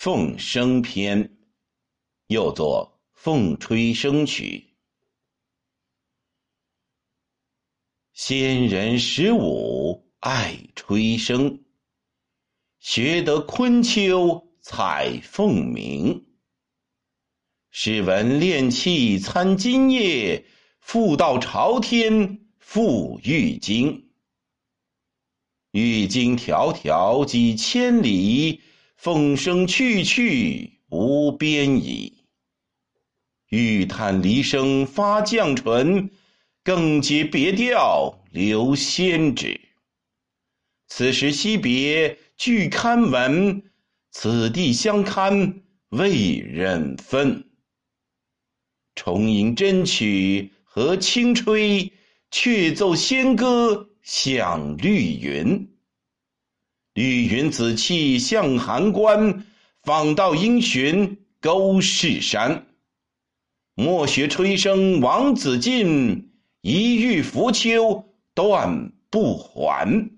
凤声篇》，又作《凤吹声曲》。仙人十五爱吹笙，学得昆秋采凤鸣。试闻练气参今夜，复道朝天复玉京。玉京迢迢几千里。风声去去无边矣。欲叹离声发绛唇，更结别调留仙指。此时惜别俱堪闻，此地相看未忍分。重吟真曲和清吹，却奏仙歌响绿云。玉云紫气向寒关，访道应寻勾氏山。莫学吹笙王子进，一遇浮丘断不还。